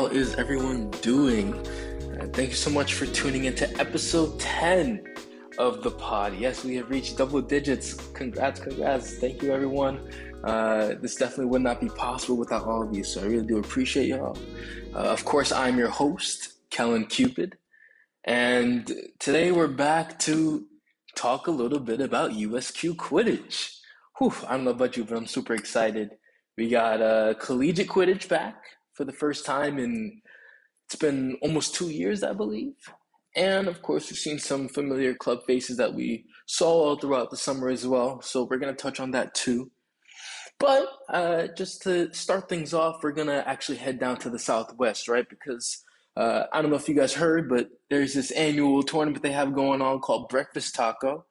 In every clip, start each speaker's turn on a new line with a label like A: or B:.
A: How is everyone doing? Uh, thank you so much for tuning into episode 10 of the pod. Yes, we have reached double digits. Congrats, congrats. Thank you, everyone. Uh, this definitely would not be possible without all of you, so I really do appreciate y'all. Uh, of course, I'm your host, Kellan Cupid, and today we're back to talk a little bit about USQ Quidditch. Whew, I don't know about you, but I'm super excited. We got uh, collegiate Quidditch back for the first time in it's been almost two years, I believe. And of course, we've seen some familiar club faces that we saw all throughout the summer as well. So we're going to touch on that too. But uh, just to start things off, we're going to actually head down to the Southwest, right? Because uh, I don't know if you guys heard, but there's this annual tournament they have going on called Breakfast Taco.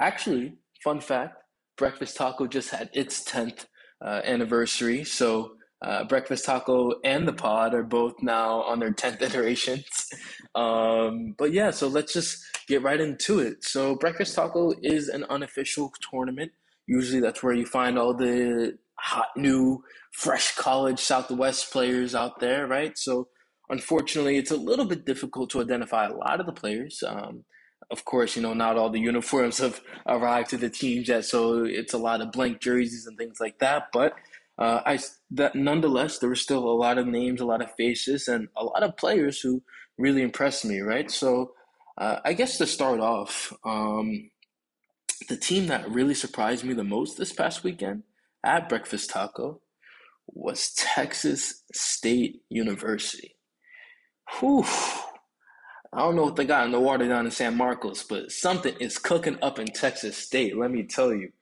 A: Actually, fun fact Breakfast Taco just had its 10th uh, anniversary. So uh, Breakfast Taco and the pod are both now on their 10th iterations. Um, but yeah, so let's just get right into it. So, Breakfast Taco is an unofficial tournament. Usually, that's where you find all the hot, new, fresh college Southwest players out there, right? So, unfortunately, it's a little bit difficult to identify a lot of the players. Um, of course, you know, not all the uniforms have arrived to the teams yet, so it's a lot of blank jerseys and things like that. But uh, I that nonetheless, there were still a lot of names, a lot of faces, and a lot of players who really impressed me. Right, so uh, I guess to start off, um, the team that really surprised me the most this past weekend at Breakfast Taco was Texas State University. Whew. I don't know what they got in the water down in San Marcos, but something is cooking up in Texas State. Let me tell you.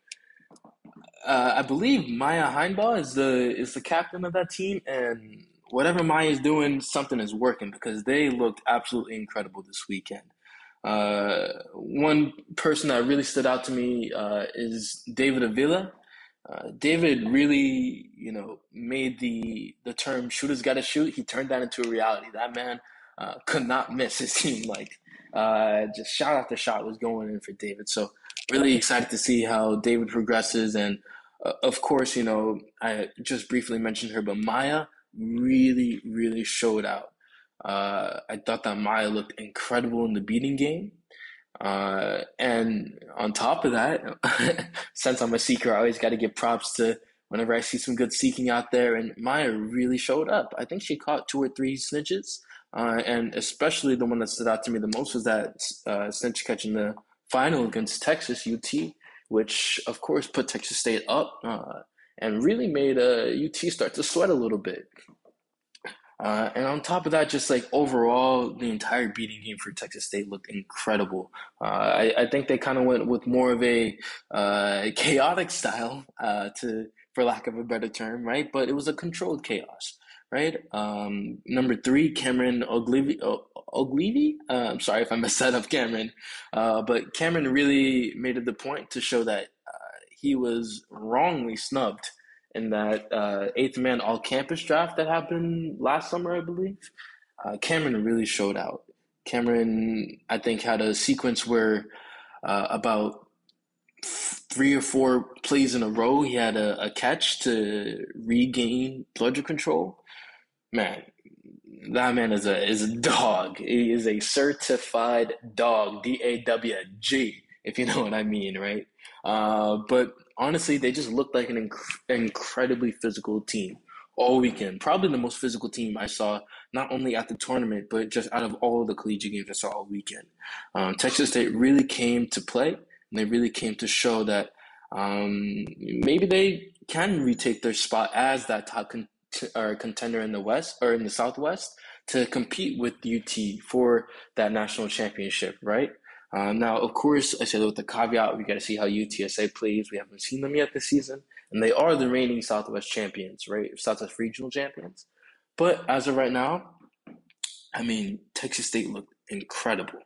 A: Uh, I believe Maya Heinbaugh is the is the captain of that team, and whatever Maya is doing, something is working because they looked absolutely incredible this weekend. Uh, one person that really stood out to me uh, is David Avila. Uh, David really, you know, made the the term "shooters got to shoot." He turned that into a reality. That man uh, could not miss. It seemed like uh, just shot after shot was going in for David. So really excited to see how David progresses. And uh, of course, you know, I just briefly mentioned her, but Maya really, really showed out. Uh, I thought that Maya looked incredible in the beating game. Uh, and on top of that, since I'm a seeker, I always got to give props to whenever I see some good seeking out there. And Maya really showed up. I think she caught two or three snitches. Uh, and especially the one that stood out to me the most was that uh, snitch catch in the final against Texas UT, which of course put Texas State up uh, and really made UT uh, start to sweat a little bit. Uh, and on top of that, just like overall, the entire beating game for Texas State looked incredible. Uh, I, I, think they kind of went with more of a chaotic style, to for lack of a better term, right? But it was a controlled chaos right? Um, number three, Cameron. Oglivi? Uh, I'm sorry if I messed that up, Cameron. Uh, but Cameron really made it the point to show that uh, he was wrongly snubbed in that uh, eighth man all campus draft that happened last summer, I believe. Uh, Cameron really showed out. Cameron, I think, had a sequence where uh, about three or four plays in a row, he had a, a catch to regain bludger control man, that man is a is a dog. He is a certified dog, D A W G, if you know what I mean, right? Uh, but honestly, they just looked like an inc- incredibly physical team all weekend. Probably the most physical team I saw, not only at the tournament, but just out of all the collegiate games I saw all weekend. Um, Texas State really came to play, and they really came to show that um, maybe they can retake their spot as that top or a contender in the West or in the Southwest to compete with UT for that national championship, right? Uh, now, of course, I said with the caveat, we got to see how UTSA plays. We haven't seen them yet this season, and they are the reigning Southwest champions, right? Southwest regional champions. But as of right now, I mean, Texas State looked incredible.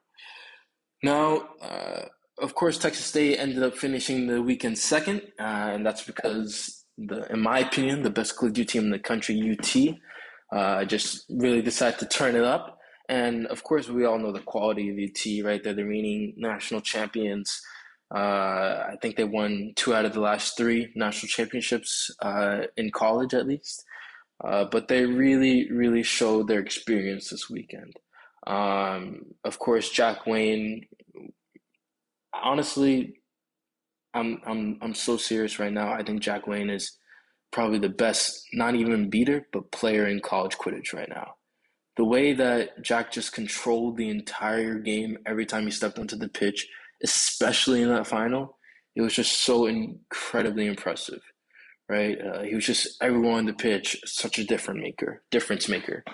A: Now, uh, of course, Texas State ended up finishing the weekend second, uh, and that's because the, in my opinion, the best collegiate team in the country, UT. Uh, just really decided to turn it up. And of course, we all know the quality of UT, right? They're the reigning national champions. Uh, I think they won two out of the last three national championships uh, in college, at least. uh, but they really, really showed their experience this weekend. Um, of course, Jack Wayne. Honestly, I'm I'm I'm so serious right now. I think Jack Wayne is probably the best, not even beater, but player in college Quidditch right now. The way that Jack just controlled the entire game every time he stepped onto the pitch, especially in that final, it was just so incredibly impressive, right? Uh, he was just everyone on the pitch, such a different maker, difference maker.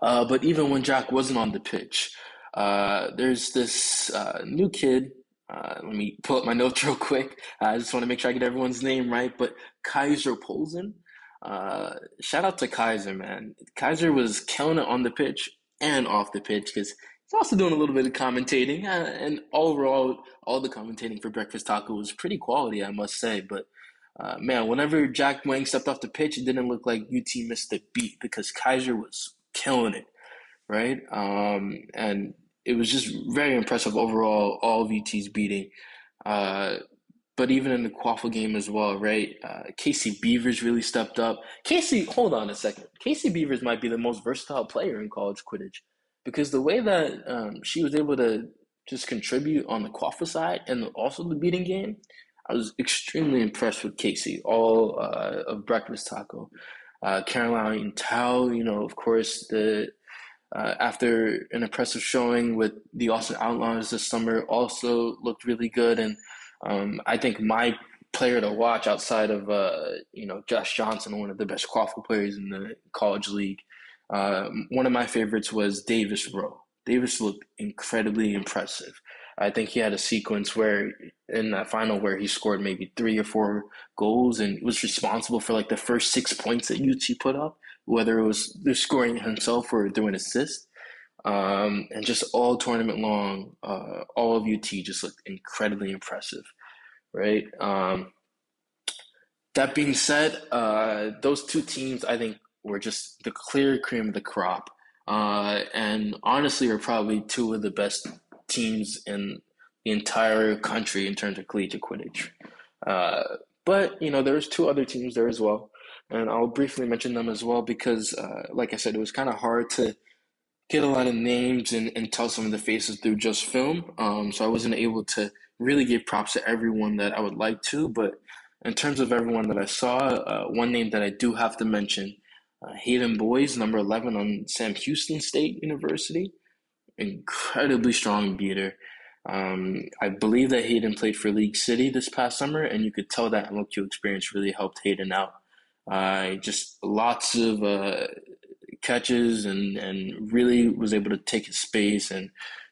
A: Uh, but even when Jack wasn't on the pitch, uh, there's this uh, new kid uh, let me pull up my notes real quick. I just want to make sure I get everyone's name right. But Kaiser Polson, uh, shout out to Kaiser, man. Kaiser was killing it on the pitch and off the pitch because he's also doing a little bit of commentating. Uh, and overall, all the commentating for Breakfast Taco was pretty quality, I must say. But uh, man, whenever Jack Wayne stepped off the pitch, it didn't look like UT missed a beat because Kaiser was killing it, right? Um, and it was just very impressive overall. All UT's beating, uh, but even in the Quaffle game as well, right? Uh, Casey Beavers really stepped up. Casey, hold on a second. Casey Beavers might be the most versatile player in college Quidditch because the way that um, she was able to just contribute on the Quaffle side and also the beating game, I was extremely impressed with Casey, all uh, of Breakfast Taco. Uh, Caroline Tao, you know, of course, the uh, after an impressive showing with the Austin Outlaws this summer, also looked really good. And um, I think my player to watch outside of uh, you know Josh Johnson, one of the best quaffle players in the college league, uh, one of my favorites was Davis Rowe. Davis looked incredibly impressive. I think he had a sequence where in that final where he scored maybe three or four goals and was responsible for like the first six points that UT put up whether it was through scoring himself or through an assist. Um, and just all tournament long, uh, all of UT just looked incredibly impressive, right? Um, that being said, uh, those two teams I think were just the clear cream of the crop, uh, and honestly are probably two of the best teams in the entire country in terms of collegiate Quidditch. Uh, but you know, there's two other teams there as well and I'll briefly mention them as well because, uh, like I said, it was kind of hard to get a lot of names and, and tell some of the faces through just film. Um, so I wasn't able to really give props to everyone that I would like to. But in terms of everyone that I saw, uh, one name that I do have to mention, uh, Hayden Boys, number 11 on Sam Houston State University. Incredibly strong beater. Um, I believe that Hayden played for League City this past summer, and you could tell that MLQ experience really helped Hayden out. Uh, just lots of uh, catches and, and really was able to take his space and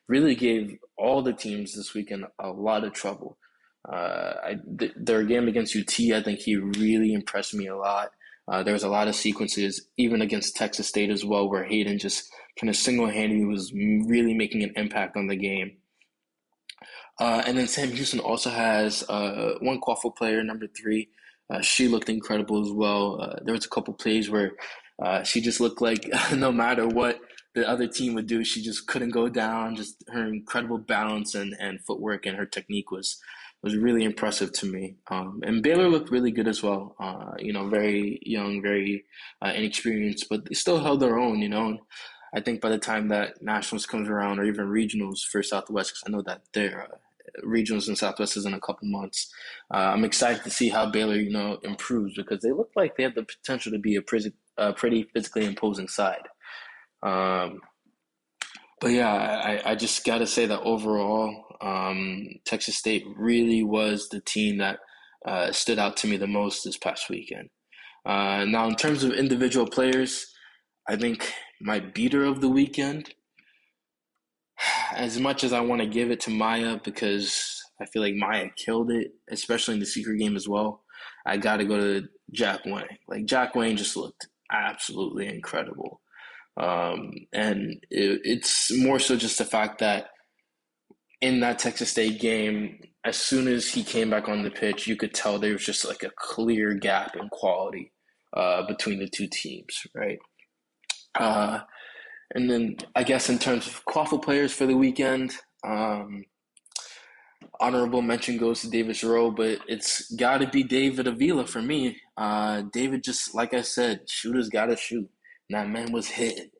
A: really gave all the teams this weekend a lot of trouble. Uh, I, th- their game against UT, I think he really impressed me a lot. Uh, there was a lot of sequences, even against Texas State as well, where Hayden just kind of single handedly was really making an impact on the game. Uh, and then Sam Houston also has uh, one quaffle player, number three, uh, she looked incredible as well. Uh, there was a couple plays where uh, she just looked like no matter what the other team would do, she just couldn't go down. Just her incredible balance and, and footwork and her technique was was really impressive to me. Um, and Baylor looked really good as well. Uh, you know, very young, very uh, inexperienced, but they still held their own. You know, and I think by the time that nationals comes around or even regionals for Southwest, because I know that they're uh, regionals in Southwest is in a couple months. Uh, I'm excited to see how Baylor, you know, improves because they look like they have the potential to be a pretty, pretty physically imposing side. Um, but yeah, I, I just got to say that overall, um, Texas State really was the team that uh, stood out to me the most this past weekend. Uh, now, in terms of individual players, I think my beater of the weekend as much as I want to give it to Maya because I feel like Maya killed it, especially in the seeker game as well. I got to go to Jack Wayne. Like Jack Wayne just looked absolutely incredible, um, and it, it's more so just the fact that in that Texas State game, as soon as he came back on the pitch, you could tell there was just like a clear gap in quality uh, between the two teams, right? Uh, and then I guess in terms of quaffle players for the weekend, um, honorable mention goes to Davis Rowe, but it's got to be David Avila for me. Uh, David, just like I said, shooters got to shoot. And that man was hitting.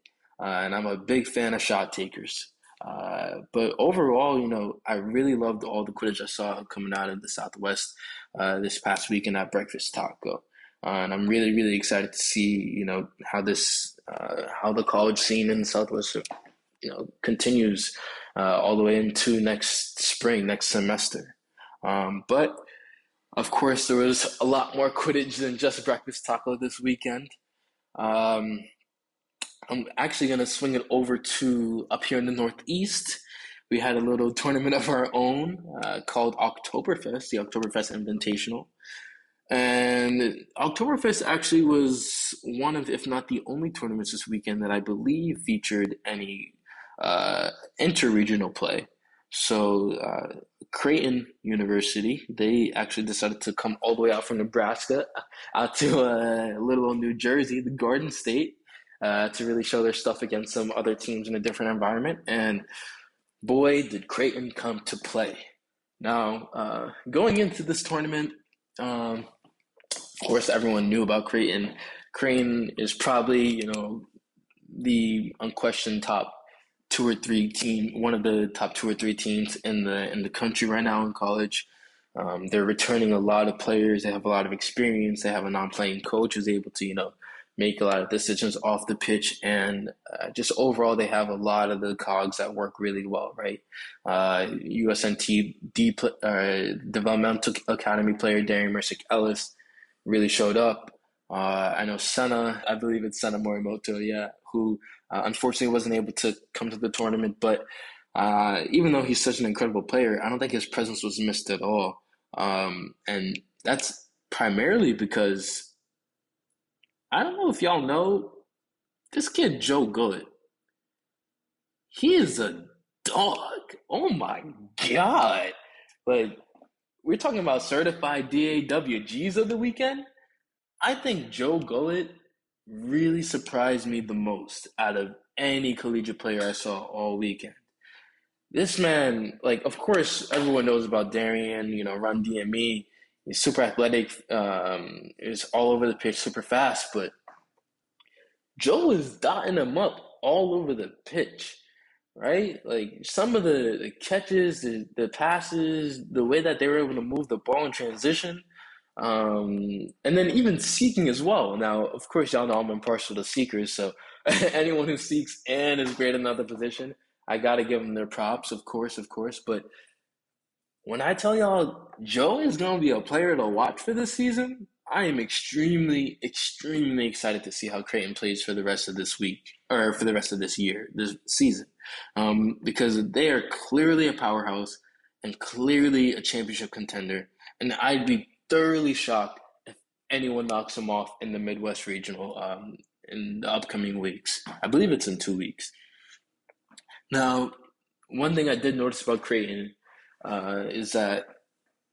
A: Uh, and I'm a big fan of shot takers. Uh, but overall, you know, I really loved all the Quidditch I saw coming out of the Southwest uh, this past weekend at Breakfast Taco. Uh, and I'm really, really excited to see, you know, how this, uh, how the college scene in Southwest, you know, continues uh, all the way into next spring, next semester. Um, but of course, there was a lot more Quidditch than just Breakfast Taco this weekend. Um, I'm actually going to swing it over to up here in the Northeast. We had a little tournament of our own uh, called Oktoberfest, the Oktoberfest Invitational. And Oktoberfest actually was one of, if not the only tournaments this weekend that I believe featured any uh, interregional play. So uh, Creighton University, they actually decided to come all the way out from Nebraska out to uh, little old New Jersey, the Garden State, uh, to really show their stuff against some other teams in a different environment. And boy, did Creighton come to play. Now, uh, going into this tournament, um, of course, everyone knew about Creighton. Creighton is probably, you know, the unquestioned top two or three team, one of the top two or three teams in the in the country right now in college. Um, they're returning a lot of players. They have a lot of experience. They have a non-playing coach who's able to, you know, make a lot of decisions off the pitch, and uh, just overall, they have a lot of the cogs that work really well, right? Uh, USNT D, uh, developmental academy player Darian Mercick Ellis really showed up. Uh, I know Senna, I believe it's Senna Morimoto, yeah, who uh, unfortunately wasn't able to come to the tournament, but uh, even though he's such an incredible player, I don't think his presence was missed at all. Um, and that's primarily because I don't know if y'all know this kid, Joe Good. He is a dog. Oh my God. Like, we're talking about certified DAWGs of the weekend. I think Joe Gullett really surprised me the most out of any collegiate player I saw all weekend. This man, like, of course, everyone knows about Darian, you know, run DME. He's super athletic, um, is all over the pitch, super fast, but Joe is dotting him up all over the pitch, right? Like some of the, the catches, the, the passes, the way that they were able to move the ball in transition – um, and then even seeking as well. Now, of course, y'all know I'm impartial to seekers, so anyone who seeks and is great in another position, I got to give them their props, of course, of course. But when I tell y'all Joe is to be a player to watch for this season, I am extremely, extremely excited to see how Creighton plays for the rest of this week or for the rest of this year, this season, um, because they are clearly a powerhouse and clearly a championship contender. And I'd be thoroughly shocked if anyone knocks them off in the Midwest Regional um, in the upcoming weeks. I believe it's in two weeks. Now, one thing I did notice about Creighton uh, is that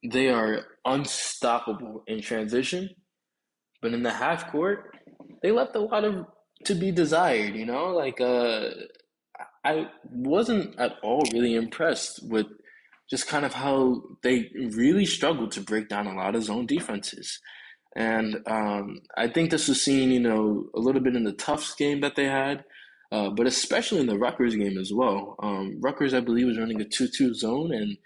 A: they are unstoppable in transition, but in the half court, they left a lot of to be desired. You know, like uh, I wasn't at all really impressed with just kind of how they really struggled to break down a lot of zone defenses. And um, I think this was seen, you know, a little bit in the Tufts game that they had, uh, but especially in the Rutgers game as well. Um, Rutgers, I believe, was running a 2 2 zone, and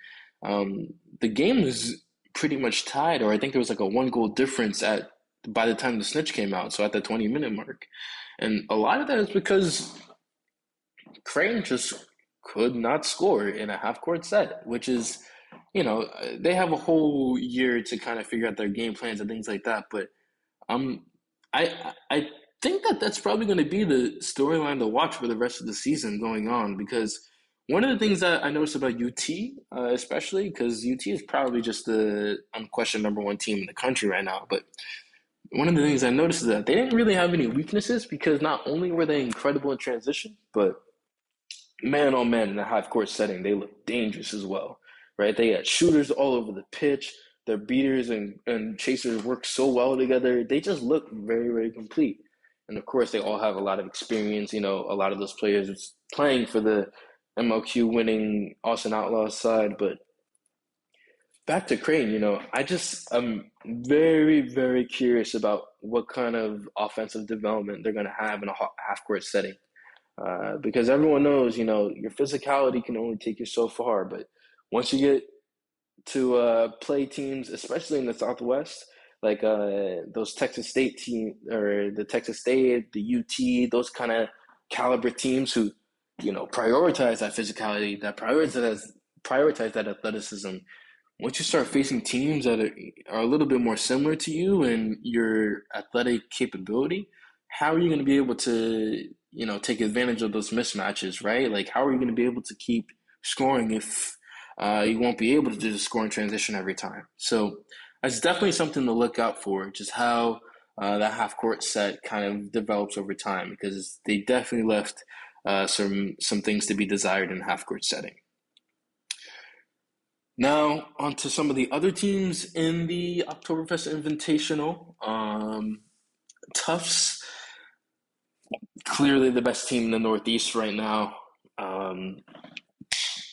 A: um, the game was pretty much tied, or I think there was like a one goal difference at by the time the snitch came out, so at the 20 minute mark. And a lot of that is because Creighton just could not score in a half court set, which is, you know, they have a whole year to kind of figure out their game plans and things like that. But um, I I think that that's probably going to be the storyline to watch for the rest of the season going on because one of the things that I noticed about UT, uh, especially because UT is probably just the unquestioned number one team in the country right now, but one of the things I noticed is that they didn't really have any weaknesses because not only were they incredible in transition, but man on man in a half court setting, they look dangerous as well, right? They got shooters all over the pitch. Their beaters and, and chasers work so well together. They just look very, very complete. And of course, they all have a lot of experience. You know, a lot of those players playing for the MLQ winning Austin Outlaws side. But back to Creighton, you know, I just I'm very very curious about what kind of offensive development they're going to have in a half court setting, uh, because everyone knows, you know, your physicality can only take you so far, but once you get to uh, play teams, especially in the Southwest, like uh, those Texas State team or the Texas State, the UT, those kind of caliber teams who, you know, prioritize that physicality, that prioritize prioritize that athleticism once you start facing teams that are, are a little bit more similar to you and your athletic capability, how are you going to be able to, you know, take advantage of those mismatches, right? Like, how are you going to be able to keep scoring if uh, you won't be able to do the scoring transition every time? So that's definitely something to look out for, just how uh, that half court set kind of develops over time, because they definitely left uh, some some things to be desired in half court setting. Now, on to some of the other teams in the Oktoberfest Invitational. Um, Tufts, clearly the best team in the Northeast right now. Um,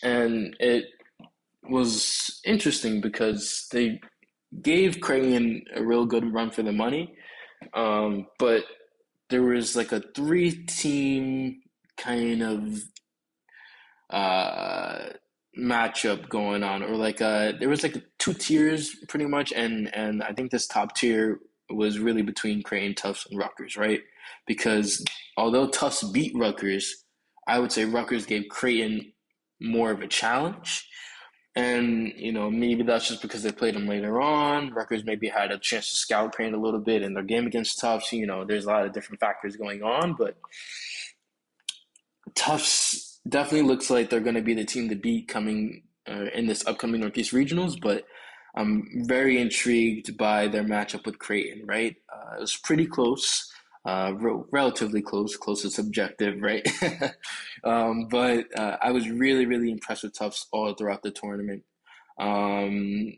A: and it was interesting because they gave Creighton a real good run for the money. Um, but there was like a three team kind of uh, matchup going on, or like uh, there was like two tiers pretty much, and and I think this top tier was really between Creighton, Tufts, and Rutgers, right? Because although Tufts beat Rutgers, I would say Rutgers gave Creighton more of a challenge. And, you know, maybe that's just because they played them later on. Rutgers maybe had a chance to scout Creighton a little bit in their game against Tufts. You know, there's a lot of different factors going on, but Tufts definitely looks like they're going to be the team to beat coming uh, in this upcoming Northeast Regionals, but I'm very intrigued by their matchup with Creighton, right? Uh, it was pretty close, uh, re- relatively close, close is subjective, right? um, but uh, I was really, really impressed with Tufts all throughout the tournament. Um,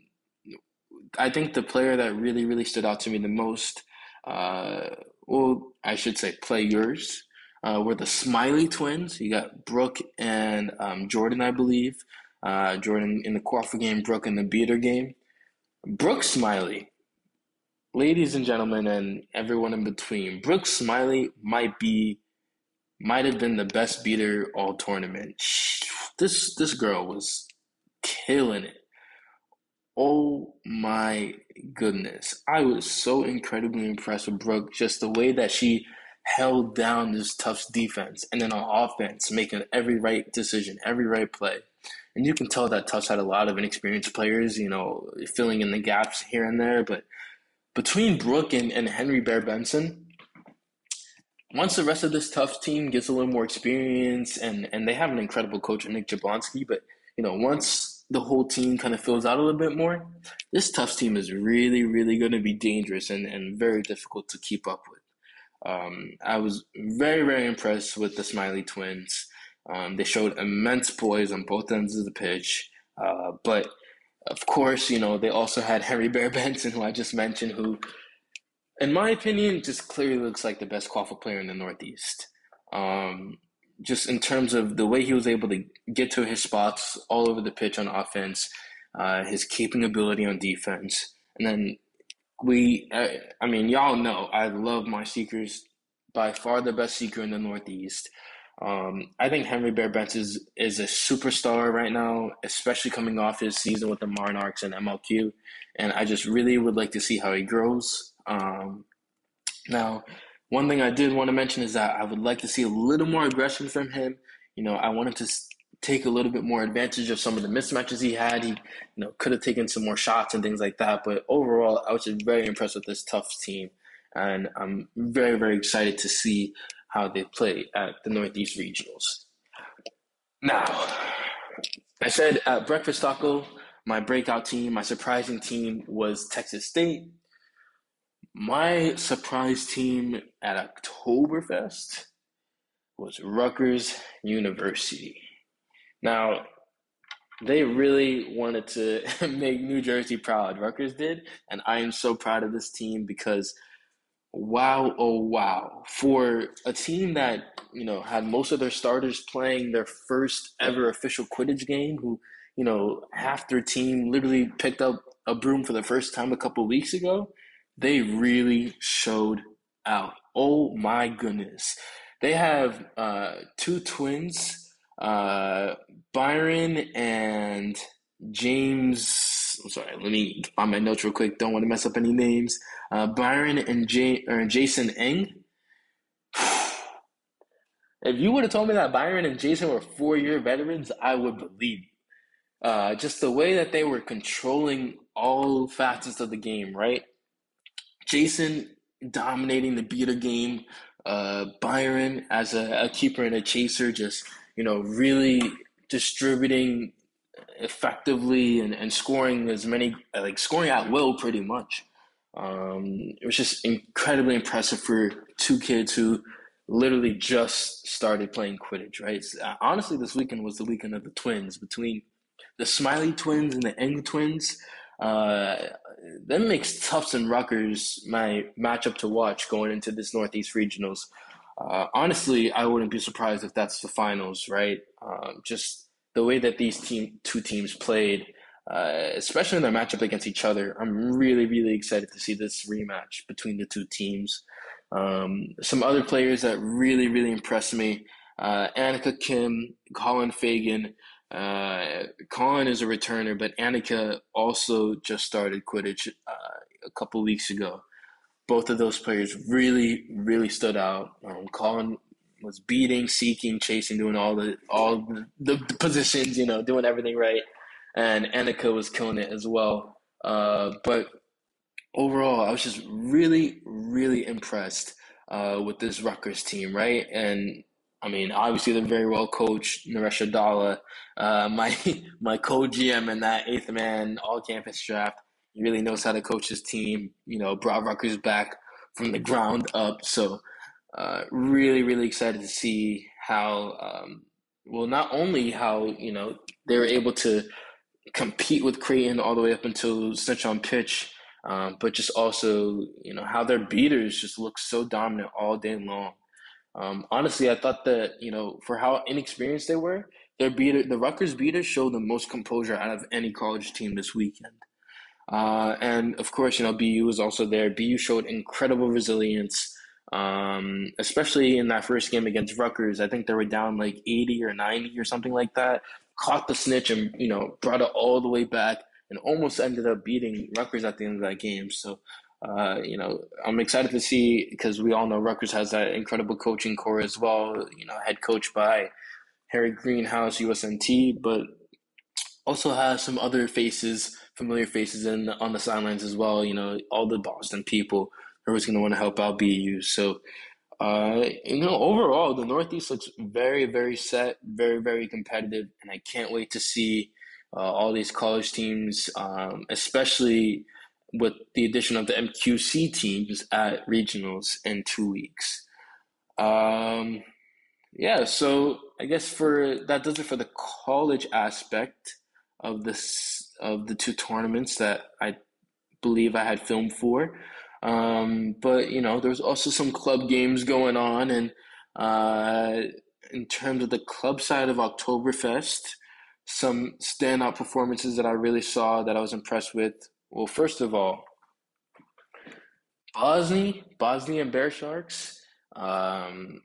A: I think the player that really, really stood out to me the most, uh, well, I should say players, uh, were the Smiley twins. You got Brooke and um, Jordan, I believe. Uh, Jordan in the quaffle game, Brooke in the beater game. Brooke Smiley, ladies and gentlemen, and everyone in between, Brooke Smiley might be, might have been the best beater all tournament. This this girl was killing it. Oh my goodness. I was so incredibly impressed with Brooke. Just the way that she held down this Tufts defense and then on offense, making every right decision, every right play. And you can tell that Tufts had a lot of inexperienced players, you know, filling in the gaps here and there. But between Brooke and, and Henry Bear Benson, once the rest of this Tufts team gets a little more experience and, and they have an incredible coach, Nick Jablonski, but, you know, once the whole team kind of fills out a little bit more, this Tufts team is really, really going to be dangerous and, and very difficult to keep up with. Um, I was very, very impressed with the Smiley twins. Um, they showed immense poise on both ends of the pitch. Uh, but of course, you know, they also had Henry Bear Benson, who I just mentioned, who, in my opinion, just clearly looks like the best qualified player in the Northeast. Um, just in terms of the way he was able to get to his spots all over the pitch on offense, uh, his keeping ability on defense, and then we, I, I mean, y'all know I love my seekers. By far the best seeker in the Northeast. Um, I think Henry Bear Benson is, is a superstar right now, especially coming off his season with the Monarchs and MLQ. And I just really would like to see how he grows. Um, now, one thing I did want to mention is that I would like to see a little more aggression from him. You know, I wanted to take a little bit more advantage of some of the mismatches he had. He, you know, could have taken some more shots and things like that. But overall, I was just very impressed with this Tufts team, and I'm very, very excited to see how they play at the Northeast Regionals. Now, I said at Breakfast Taco, my breakout team, my surprising team was Texas State. My surprise team at Oktoberfest was Rutgers University. Now, they really wanted to make New Jersey proud. Rutgers did, and I am so proud of this team because wow, oh wow, for a team that you know had most of their starters playing their first ever official Quidditch game, who you know, half their team literally picked up a broom for the first time a couple weeks ago, they really showed out. Oh my goodness. They have uh, two twins, uh, Byron and James. I'm sorry, let me find my notes real quick. Don't want to mess up any names. Uh, Byron and J- or Jason Eng. if you would have told me that Byron and Jason were four year veterans, I would believe. Uh, just the way that they were controlling all facets of the game, right? Jason dominating the beater game, uh, Byron as a, a, keeper and a chaser, just you know really distributing effectively and, and scoring as many like scoring at will pretty much. Um, it was just incredibly impressive for two kids who literally just started playing Quidditch. Right? Uh, honestly, this weekend was the weekend of the twins between the Smiley twins and the Eng twins. Uh, that makes Tufts and Rutgers my matchup to watch going into this Northeast Regionals. Uh, honestly, I wouldn't be surprised if that's the finals, right? Um, just the way that these team two teams played, uh, especially in their matchup against each other, I'm really, really excited to see this rematch between the two teams. Um, some other players that really, really impressed me: uh, Annika Kim, Colin Fagan. Uh, Colin is a returner, but Annika also just started Quidditch uh, a couple weeks ago. Both of those players really, really stood out. Um, Colin was beating, seeking, chasing, doing all the all the, the, positions, you know, doing everything right, and Annika was killing it as well. Uh, but overall, I was just really, really impressed uh, with this Rutgers team, right? And I mean, obviously they're very well coached. Naresh Adala, uh, my my co-GM in that eighth man all campus draft, he really knows how to coach his team. You know, brought Rutgers back from the ground up. So, uh, really, really excited to see how. Um, well, not only how you know they were able to compete with Creighton all the way up until snitch on pitch, um, but just also you know how their beaters just look so dominant all day long. Um, honestly, I thought that you know for how inexperienced they were, their beater, the Rutgers beaters showed the most composure out of any college team this weekend. Uh, and of course, you know BU was also there. BU showed incredible resilience, um, especially in that first game against Rutgers. I think they were down like eighty or ninety or something like that. Caught the snitch and you know brought it all the way back and almost ended up beating Rutgers at the end of that game. So uh, you know, I'm excited to see because we all know Rutgers has that incredible coaching core as well. You know, head coached by Harry Greenhouse, USNT, but also has some other faces, familiar faces, in on the sidelines as well. You know, all the Boston people are always going to want to help out BU. So, uh, you know, overall, the Northeast looks very, very set, very, very competitive, and I can't wait to see uh, all these college teams, um, especially with the addition of the MQC teams at regionals in two weeks. Um, yeah, so I guess for that does it for the college aspect of this of the two tournaments that I believe I had filmed for. Um, but you know, there's also some club games going on, and uh, in terms of the club side of Oktoberfest, some standout performances that I really saw that I was impressed with well, first of all, Bosnia, Bosnia and Bear Sharks, um,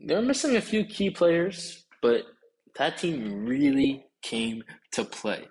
A: they're missing a few key players, but that team really came to play.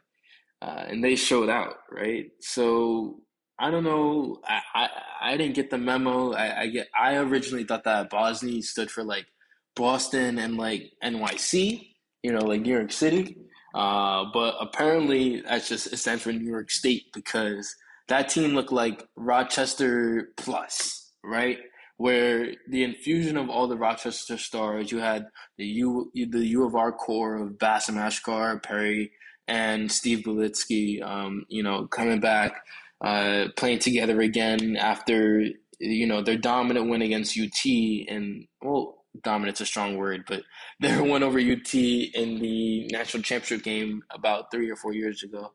A: Uh, and they showed out, right? So I don't know. I, I, I didn't get the memo. I, I get. I originally thought that Bosnia stood for like Boston and like NYC, you know, like New York City. Uh, but apparently, that's just it stands for New York State because that team looked like Rochester plus, right? Where the infusion of all the Rochester stars, you had the U the U of R core of Bassam Ashkar, Perry, and Steve Belitsky, um, you know, coming back, uh, playing together again after you know their dominant win against UT and well dominant's a strong word, but they won over UT in the national championship game about three or four years ago.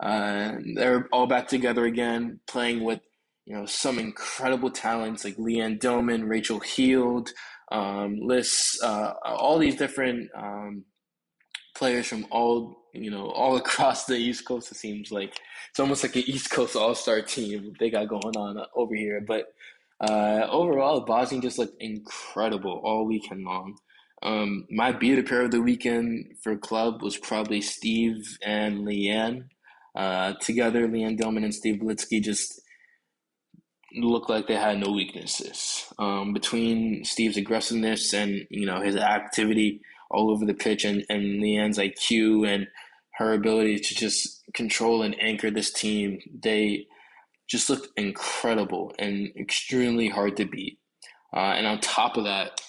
A: Uh, they're all back together again, playing with you know some incredible talents like Leanne Dillman, Rachel Heald, um, Liz, uh, all these different um, players from all you know all across the East Coast. It seems like it's almost like an East Coast All Star team they got going on over here. But uh, overall, Boston just looked incredible all weekend long. Um, my beat pair of the weekend for club was probably Steve and Leanne. Uh, together, Leanne Dillman and Steve Belitsky just looked like they had no weaknesses. Um, between Steve's aggressiveness and you know his activity all over the pitch, and and Leanne's IQ and her ability to just control and anchor this team, they just looked incredible and extremely hard to beat. Uh, and on top of that,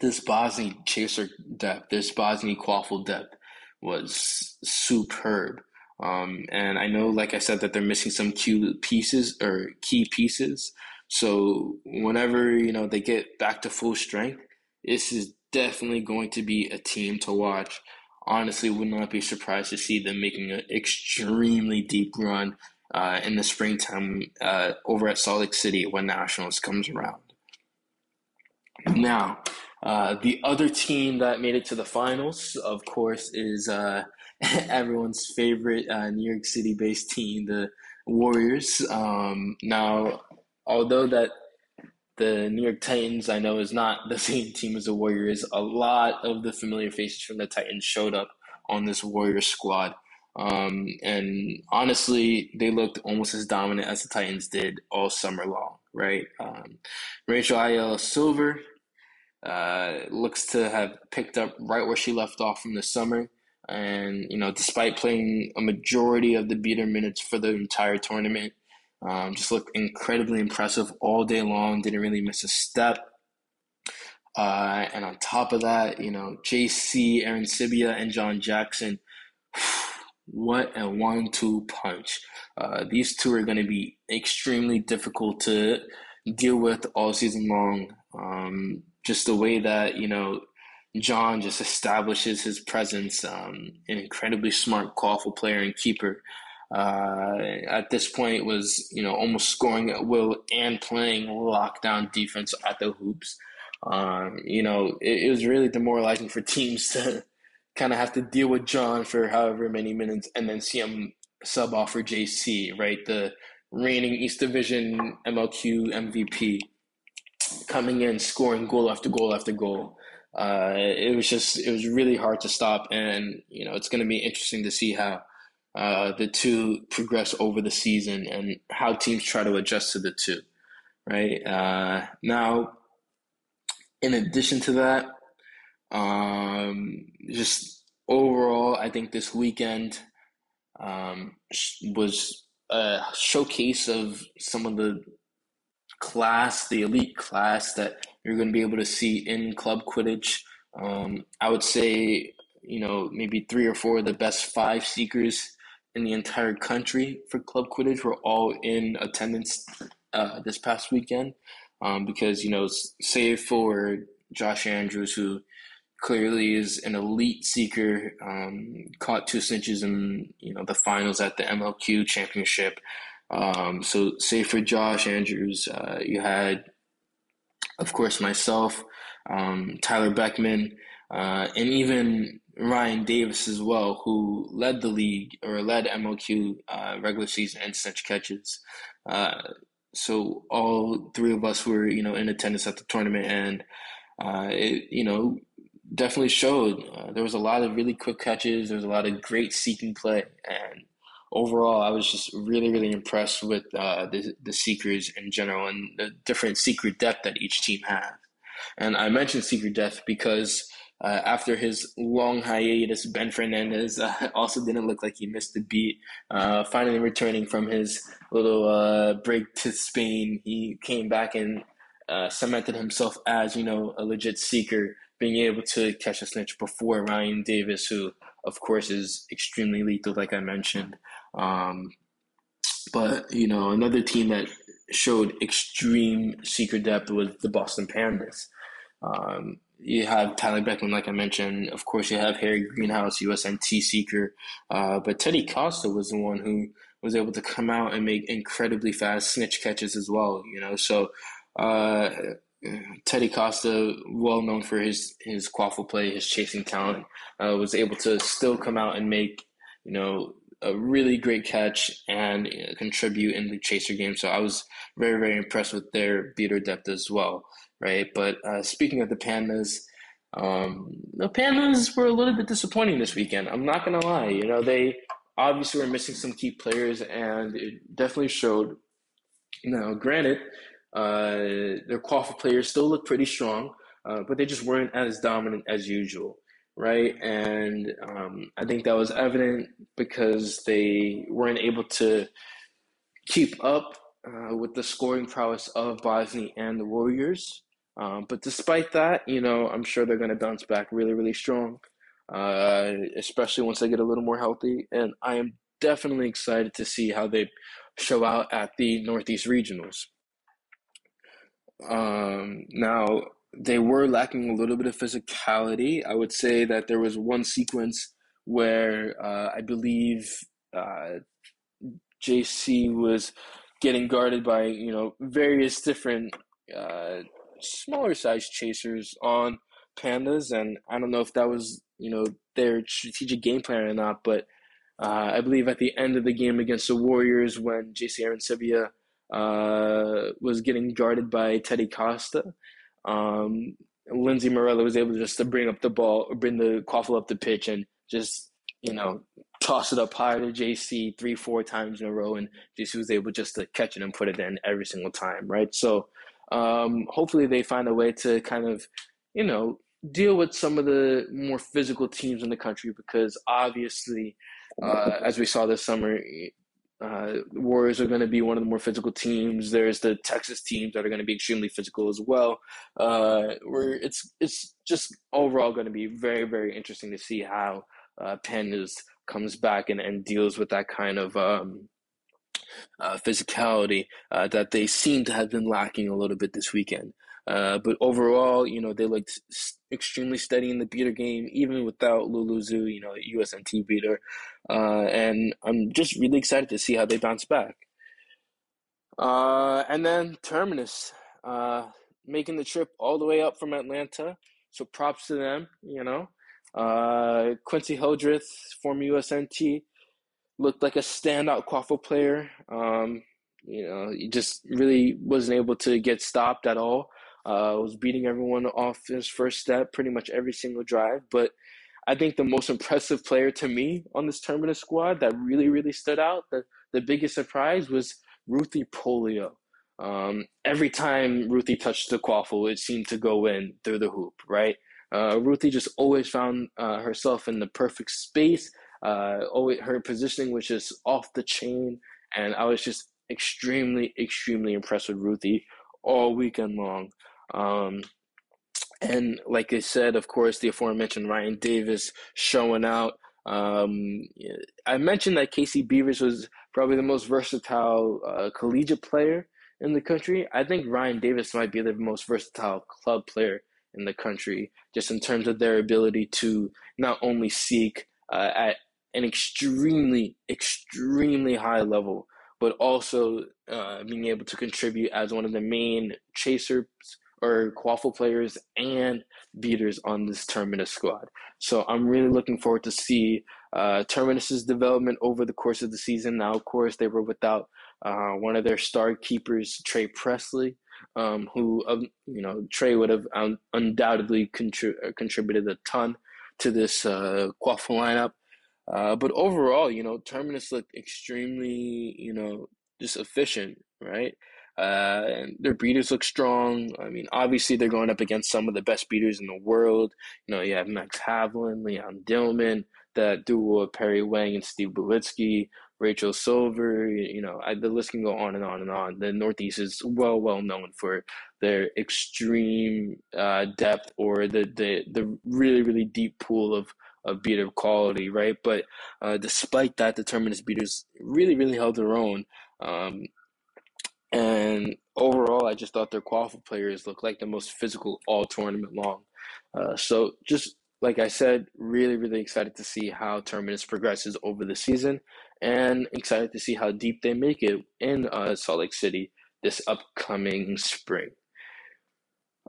A: this Bosnia chaser depth, this Bosnia quaffle depth was superb. Um, and I know, like I said, that they're missing some key pieces or key pieces. So whenever you know they get back to full strength, this is definitely going to be a team to watch. Honestly, would not be surprised to see them making an extremely deep run uh, in the springtime uh, over at Salt Lake City when Nationals comes around. Now, uh, the other team that made it to the finals, of course, is uh, everyone's favorite uh, New York City based team, the Warriors. Um, now, although that the New York Titans, I know, is not the same team as the Warriors, a lot of the familiar faces from the Titans showed up on this Warriors squad. Um, and honestly, they looked almost as dominant as the Titans did all summer long, right? Um, Rachel Ayala Silver uh, looks to have picked up right where she left off from the summer. And, you know, despite playing a majority of the beater minutes for the entire tournament, um, just looked incredibly impressive all day long, didn't really miss a step. Uh, and on top of that, you know, JC, Arencibia, and John Jackson, what a one two punch. Uh, these two are going to be extremely difficult to deal with all season long. Um, just the way that, you know, John just establishes his presence, um, an incredibly smart, quaffle player and keeper. Uh, at this point was, you know, almost scoring at will and playing lockdown defense at the hoops. Um, you know, it, it, was really demoralizing for teams to kind of have to deal with John for however many minutes and then see him sub off for JC, right? The reigning East Division MLQ MVP coming in, scoring goal after goal after goal. Uh, it was just, it was really hard to stop. And, you know, it's going to be interesting to see how uh, the two progress over the season and how teams try to adjust to the two, right? Uh, now, in addition to that, um, just overall, I think this weekend um, was a showcase of some of the class, the elite class that you're going to be able to see in club Quidditch. Um, I would say, you know, maybe three or four of the best five seekers in the entire country for club Quidditch were all in attendance uh, this past weekend. Um, because, you know, save for Josh Andrews, who clearly is an elite seeker, um, caught two snitches in, you know, the finals at the MLQ championship. Um, so, say for Josh Andrews, uh, you had, of course, myself, um, Tyler Beckman, uh, and even Ryan Davis as well, who led the league or led MLQ uh, regular season and snitch catches. Uh, so all three of us were, you know, in attendance at the tournament, and uh, it, you know, definitely showed. Uh, there was a lot of really quick catches. There was a lot of great seeking play, and overall, I was just really, really impressed with uh, the, the seekers in general and the different seeker depth that each team has. And I mentioned seeker depth because uh, after his long hiatus, Ben Fernandez uh, also didn't look like he missed a beat. Uh, finally returning from his little uh, break to Spain, he came back and uh, cemented himself as, you know, a legit seeker, being able to catch a snitch before Ryan Davis, who, of course, is extremely lethal, like I mentioned. Um, but you know, another team that showed extreme seeker depth was the Boston Pandas. Um, you have Tyler Beckman, like I mentioned. Of course, you have Harry Greenhouse, USNT seeker. Uh, but Teddy Costa was the one who was able to come out and make incredibly fast snitch catches as well. You know, so uh, Teddy Costa, well known for his his quaffle play, his chasing talent, uh, was able to still come out and make you know a really great catch and uh, contribute in the chaser game. So I was very very impressed with their beater depth as well, right? But uh, speaking of the Pandas. Um, the Pandas were a little bit disappointing this weekend. I'm not gonna lie. You know, they obviously were missing some key players, and it definitely showed. Now, granted, uh, their qualified players still look pretty strong, uh, but they just weren't as dominant as usual, right? And um, I think that was evident because they weren't able to keep up uh, with the scoring prowess of Bosnia and the Warriors. Um, but despite that, you know, I'm sure they're going to bounce back really, really strong, uh, especially once they get a little more healthy. And I am definitely excited to see how they show out at the Northeast Regionals. Um, now, they were lacking a little bit of physicality. I would say that there was one sequence where uh, I believe uh, JC was getting guarded by you know various different uh, smaller size chasers on pandas, and I don't know if that was you know their strategic game plan or not, but uh, I believe at the end of the game against the Warriors when JC Arencibia uh, was getting guarded by Teddy Costa. Um, Lindsey Morella was able just to bring up the ball, bring the quaffle up the pitch, and just you know toss it up high to JC three, four times in a row, and JC was able just to catch it and put it in every single time, right? So um, hopefully they find a way to kind of you know deal with some of the more physical teams in the country because obviously, uh, as we saw this summer, uh, Warriors are going to be one of the more physical teams. There's the Texas teams that are going to be extremely physical as well. Uh, where it's it's just overall going to be very very interesting to see how uh, Pandas comes back and, and deals with that kind of um, uh, physicality uh, that they seem to have been lacking a little bit this weekend. Uh, but overall, you know, they looked extremely steady in the beater game, even without Lulu Luluzu, you know, USNT beater. Uh, and I'm just really excited to see how they bounce back. Uh, and then Terminus, uh, making the trip all the way up from Atlanta. So props to them, you know. Quincy Hildreth, former USNT, looked like a standout quaffle player. Um, you know, he just really wasn't able to get stopped at all. Uh, was beating everyone off his first step pretty much every single drive. But I think the most impressive player to me on this Terminus squad that really, really stood out, the, the biggest surprise was Ruthie Polio. Um, every time Ruthie touched the quaffle, it seemed to go in through the hoop, right? Uh, Ruthie just always found uh, herself in the perfect space. Uh, always, her positioning was just off the chain, and I was just extremely, extremely impressed with Ruthie all weekend long. Um, and like I said, of course, the aforementioned Ryan Davis showing out. Um, I mentioned that Casey Beavers was probably the most versatile uh, collegiate player in the country. I think Ryan Davis might be the most versatile club player in the country, just in terms of their ability to not only seek uh, at an extremely, extremely high level, but also uh, being able to contribute as one of the main chasers or quaffle players and beaters on this Terminus squad. So I'm really looking forward to see uh, Terminus's development over the course of the season. Now, of course, they were without uh, one of their star keepers, Trey Presley, um, who um, you know Trey would have un- undoubtedly contri- contributed a ton to this uh, quaffle lineup. Uh, but overall, you know, Terminus looked extremely, you know, just efficient, right? Uh, and their beaters look strong. I mean, obviously they're going up against some of the best beaters in the world. You know, you have Max Havlin, Leon Dillman, that duo of Perry Wang and Steve Belitsky, Rachel Silver. You know, I, the list can go on and on and on. The Northeast is well, well known for their extreme uh, depth or the, the the really, really deep pool of of beater quality, right? But uh, despite that, the Terminus beaters really, really held their own. Um, and overall, I just thought their qualified players looked like the most physical all tournament long. Uh, so just like I said, really, really excited to see how Terminus progresses over the season and excited to see how deep they make it in uh, Salt Lake City this upcoming spring.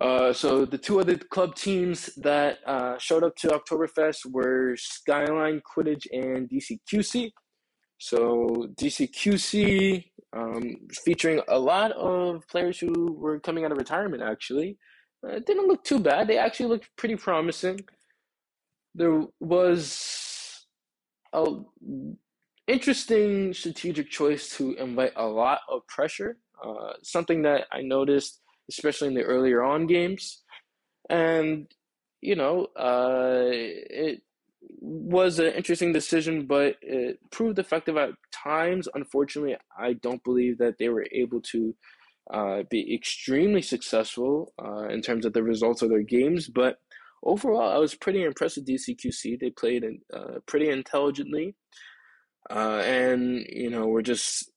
A: Uh, so the two other club teams that uh, showed up to Oktoberfest were Skyline Quidditch and DCQC. So DCQC um, featuring a lot of players who were coming out of retirement. Actually, uh, didn't look too bad. They actually looked pretty promising. There was a interesting strategic choice to invite a lot of pressure. Uh, something that I noticed especially in the earlier on games. And, you know, uh, it was an interesting decision, but it proved effective at times. Unfortunately, I don't believe that they were able to uh, be extremely successful uh, in terms of the results of their games. But overall, I was pretty impressed with DCQC. They played uh, pretty intelligently. Uh, and, you know, we're just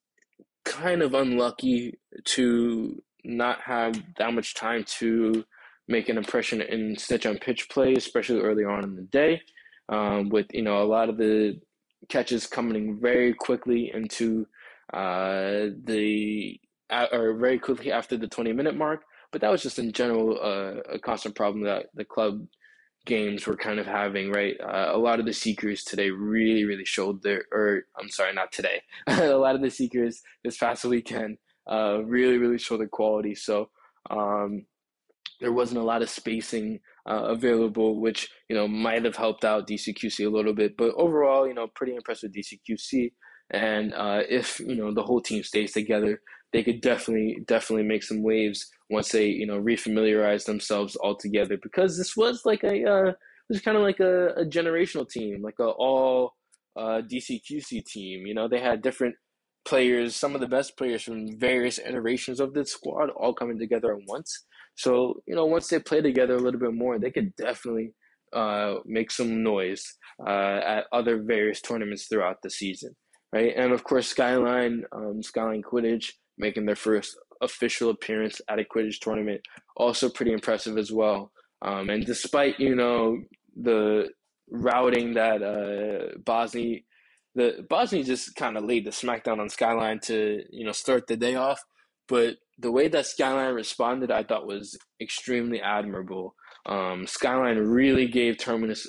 A: kind of unlucky to not have that much time to make an impression in snitch on pitch play, especially early on in the day, um, with you know a lot of the catches coming very quickly into uh, the or very quickly after the 20 minute mark. But that was just in general uh, a constant problem that the club games were kind of having, right? Uh, a lot of the seekers today really, really showed their, or I'm sorry, not today. a lot of the seekers this past weekend uh, really, really show their quality. So um, there wasn't a lot of spacing uh, available, which you know might have helped out DCQC a little bit. But overall, you know, pretty impressed with DCQC. And uh, if you know the whole team stays together, they could definitely, definitely make some waves once they you know refamiliarize themselves all together. Because this was like a, uh, it was kind of like a, a, generational team, like a all uh, DCQC team. You know, they had different players, some of the best players from various iterations of the squad, all coming together at once. So you know, once they play together a little bit more, they could definitely uh, make some noise uh, at other various tournaments throughout the season, right? And of course, Skyline, um, Skyline Quidditch, making their first official appearance at a Quidditch tournament, also pretty impressive as well. Um, and despite you know the routing that uh, Bosnia the Bosnia just kind of laid the smackdown on Skyline to you know start the day off, but the way that Skyline responded, I thought was extremely admirable. Um, Skyline really gave Terminus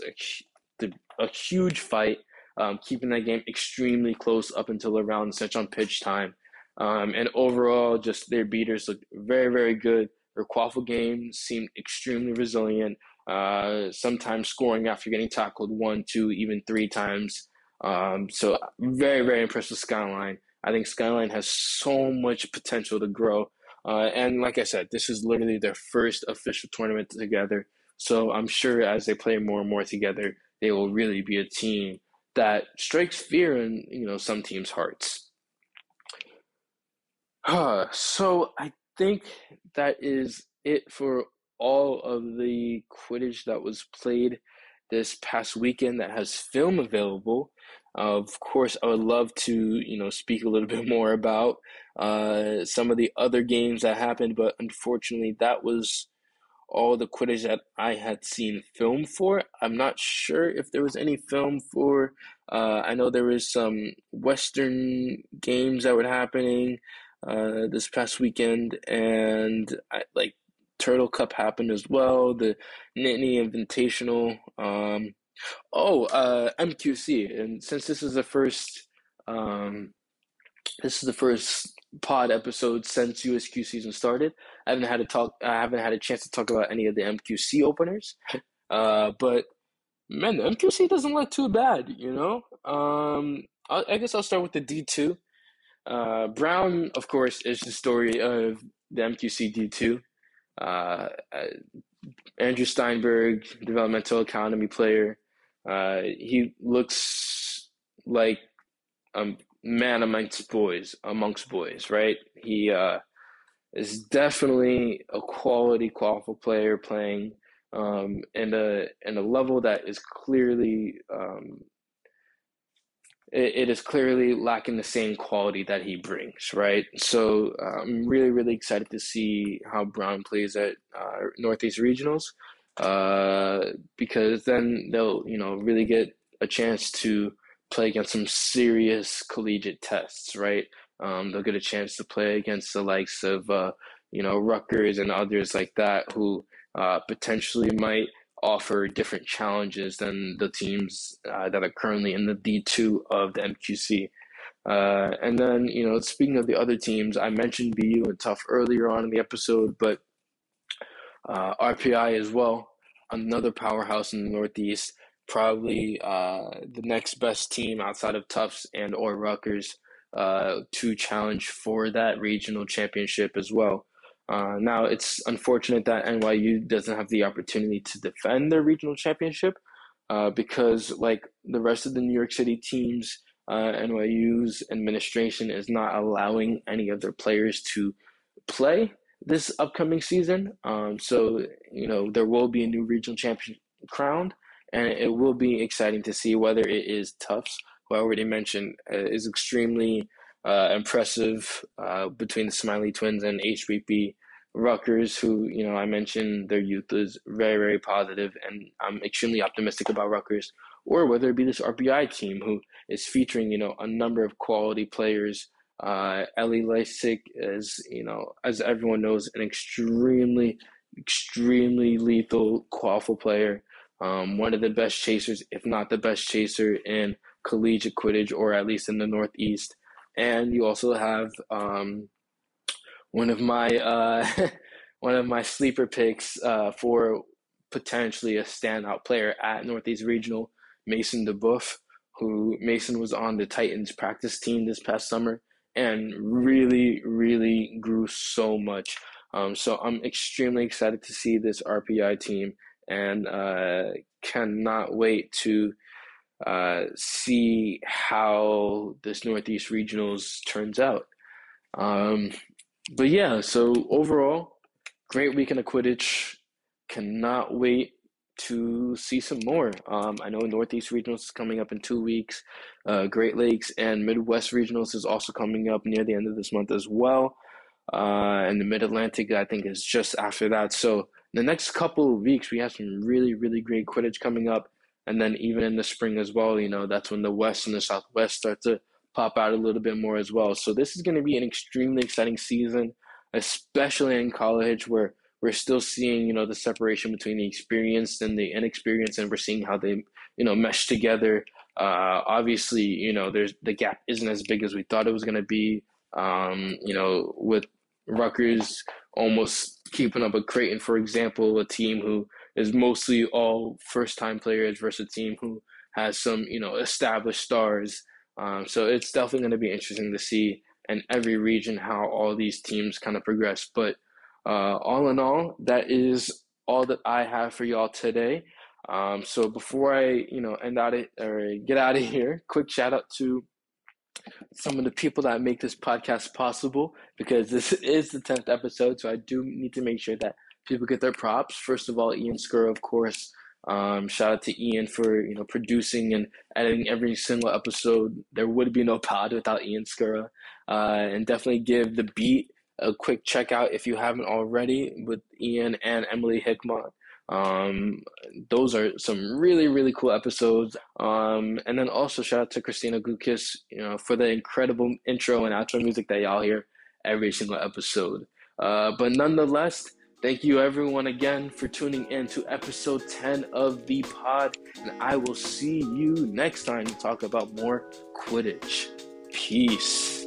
A: a, a huge fight, um, keeping that game extremely close up until around snitch on pitch time. Um, and overall, just their beaters looked very, very good. Their quaffle game seemed extremely resilient, uh, sometimes scoring after getting tackled one, two, even three times. Um, so very, very impressed with Skyline. I think Skyline has so much potential to grow. Uh, and like I said, this is literally their first official tournament together. So I'm sure as they play more and more together, they will really be a team that strikes fear in you know some teams' hearts. Uh, so I think that is it for all of the Quidditch that was played this past weekend that has film available. Of course, I would love to, you know, speak a little bit more about uh, some of the other games that happened, but unfortunately, that was all the Quidditch that I had seen film for. I'm not sure if there was any film for. Uh, I know there was some Western games that were happening uh, this past weekend, and I like Turtle Cup happened as well. The Nittany Invitational. Um, oh, uh, MQC, and since this is the first, um, this is the first pod episode since USQ season started. I haven't had to talk. I haven't had a chance to talk about any of the MQC openers. Uh, but man, the MQC doesn't look too bad. You know. Um, I, I guess I'll start with the D two. Uh, Brown, of course, is the story of the MQC D two. Uh, uh, Andrew Steinberg, developmental economy player. Uh, he looks like a man amongst boys, amongst boys, right? He uh, is definitely a quality, quality player playing um, in a in a level that is clearly um, it is clearly lacking the same quality that he brings, right? So uh, I'm really, really excited to see how Brown plays at uh, Northeast Regionals uh, because then they'll, you know, really get a chance to play against some serious collegiate tests, right? Um, they'll get a chance to play against the likes of uh, you know, Rutgers and others like that who uh, potentially might offer different challenges than the teams uh, that are currently in the D2 of the MQC. Uh, and then, you know, speaking of the other teams, I mentioned BU and Tufts earlier on in the episode, but uh, RPI as well, another powerhouse in the Northeast, probably uh, the next best team outside of Tufts and or Rutgers uh, to challenge for that regional championship as well. Uh, now, it's unfortunate that NYU doesn't have the opportunity to defend their regional championship uh, because, like the rest of the New York City teams, uh, NYU's administration is not allowing any of their players to play this upcoming season. Um, so, you know, there will be a new regional champion crowned, and it will be exciting to see whether it is Tufts, who I already mentioned, uh, is extremely uh, impressive uh, between the Smiley Twins and HBP Rutgers, who you know I mentioned their youth is very very positive, and I'm extremely optimistic about Rutgers. Or whether it be this RPI team who is featuring you know a number of quality players. Uh, Ellie Lysick is you know as everyone knows an extremely extremely lethal quaffle player. Um, one of the best chasers, if not the best chaser in collegiate Quidditch, or at least in the Northeast and you also have um, one of my uh, one of my sleeper picks uh, for potentially a standout player at Northeast Regional, Mason DeBuff, who Mason was on the Titans practice team this past summer and really, really grew so much. Um, so I'm extremely excited to see this RPI team and uh, cannot wait to uh, see how this Northeast Regionals turns out. Um, but yeah, so overall, great weekend of Quidditch. Cannot wait to see some more. Um, I know Northeast Regionals is coming up in two weeks. Uh, Great Lakes and Midwest Regionals is also coming up near the end of this month as well. Uh, and the Mid Atlantic, I think, is just after that. So the next couple of weeks, we have some really, really great Quidditch coming up. And then even in the spring as well, you know, that's when the West and the Southwest start to pop out a little bit more as well. So this is going to be an extremely exciting season, especially in college where we're still seeing, you know, the separation between the experienced and the inexperienced, and we're seeing how they, you know, mesh together. Uh, obviously, you know, there's the gap isn't as big as we thought it was going to be. Um, you know, with Rutgers almost keeping up with Creighton, for example, a team who is mostly all first time players versus a team who has some, you know, established stars. Um, so it's definitely going to be interesting to see in every region how all these teams kind of progress. But uh, all in all, that is all that I have for y'all today. Um, so before I, you know, end out it or get out of here, quick shout out to some of the people that make this podcast possible because this is the 10th episode. So I do need to make sure that people get their props. First of all, Ian Skura, of course. Um, shout out to Ian for you know producing and editing every single episode. There would be no pod without Ian Skura. Uh, and definitely give the beat a quick check out if you haven't already with Ian and Emily Hickmont. Um, those are some really really cool episodes. Um, and then also shout out to Christina Guckes, you know, for the incredible intro and outro music that y'all hear every single episode. Uh, but nonetheless, Thank you, everyone, again for tuning in to episode 10 of the pod. And I will see you next time to talk about more Quidditch. Peace.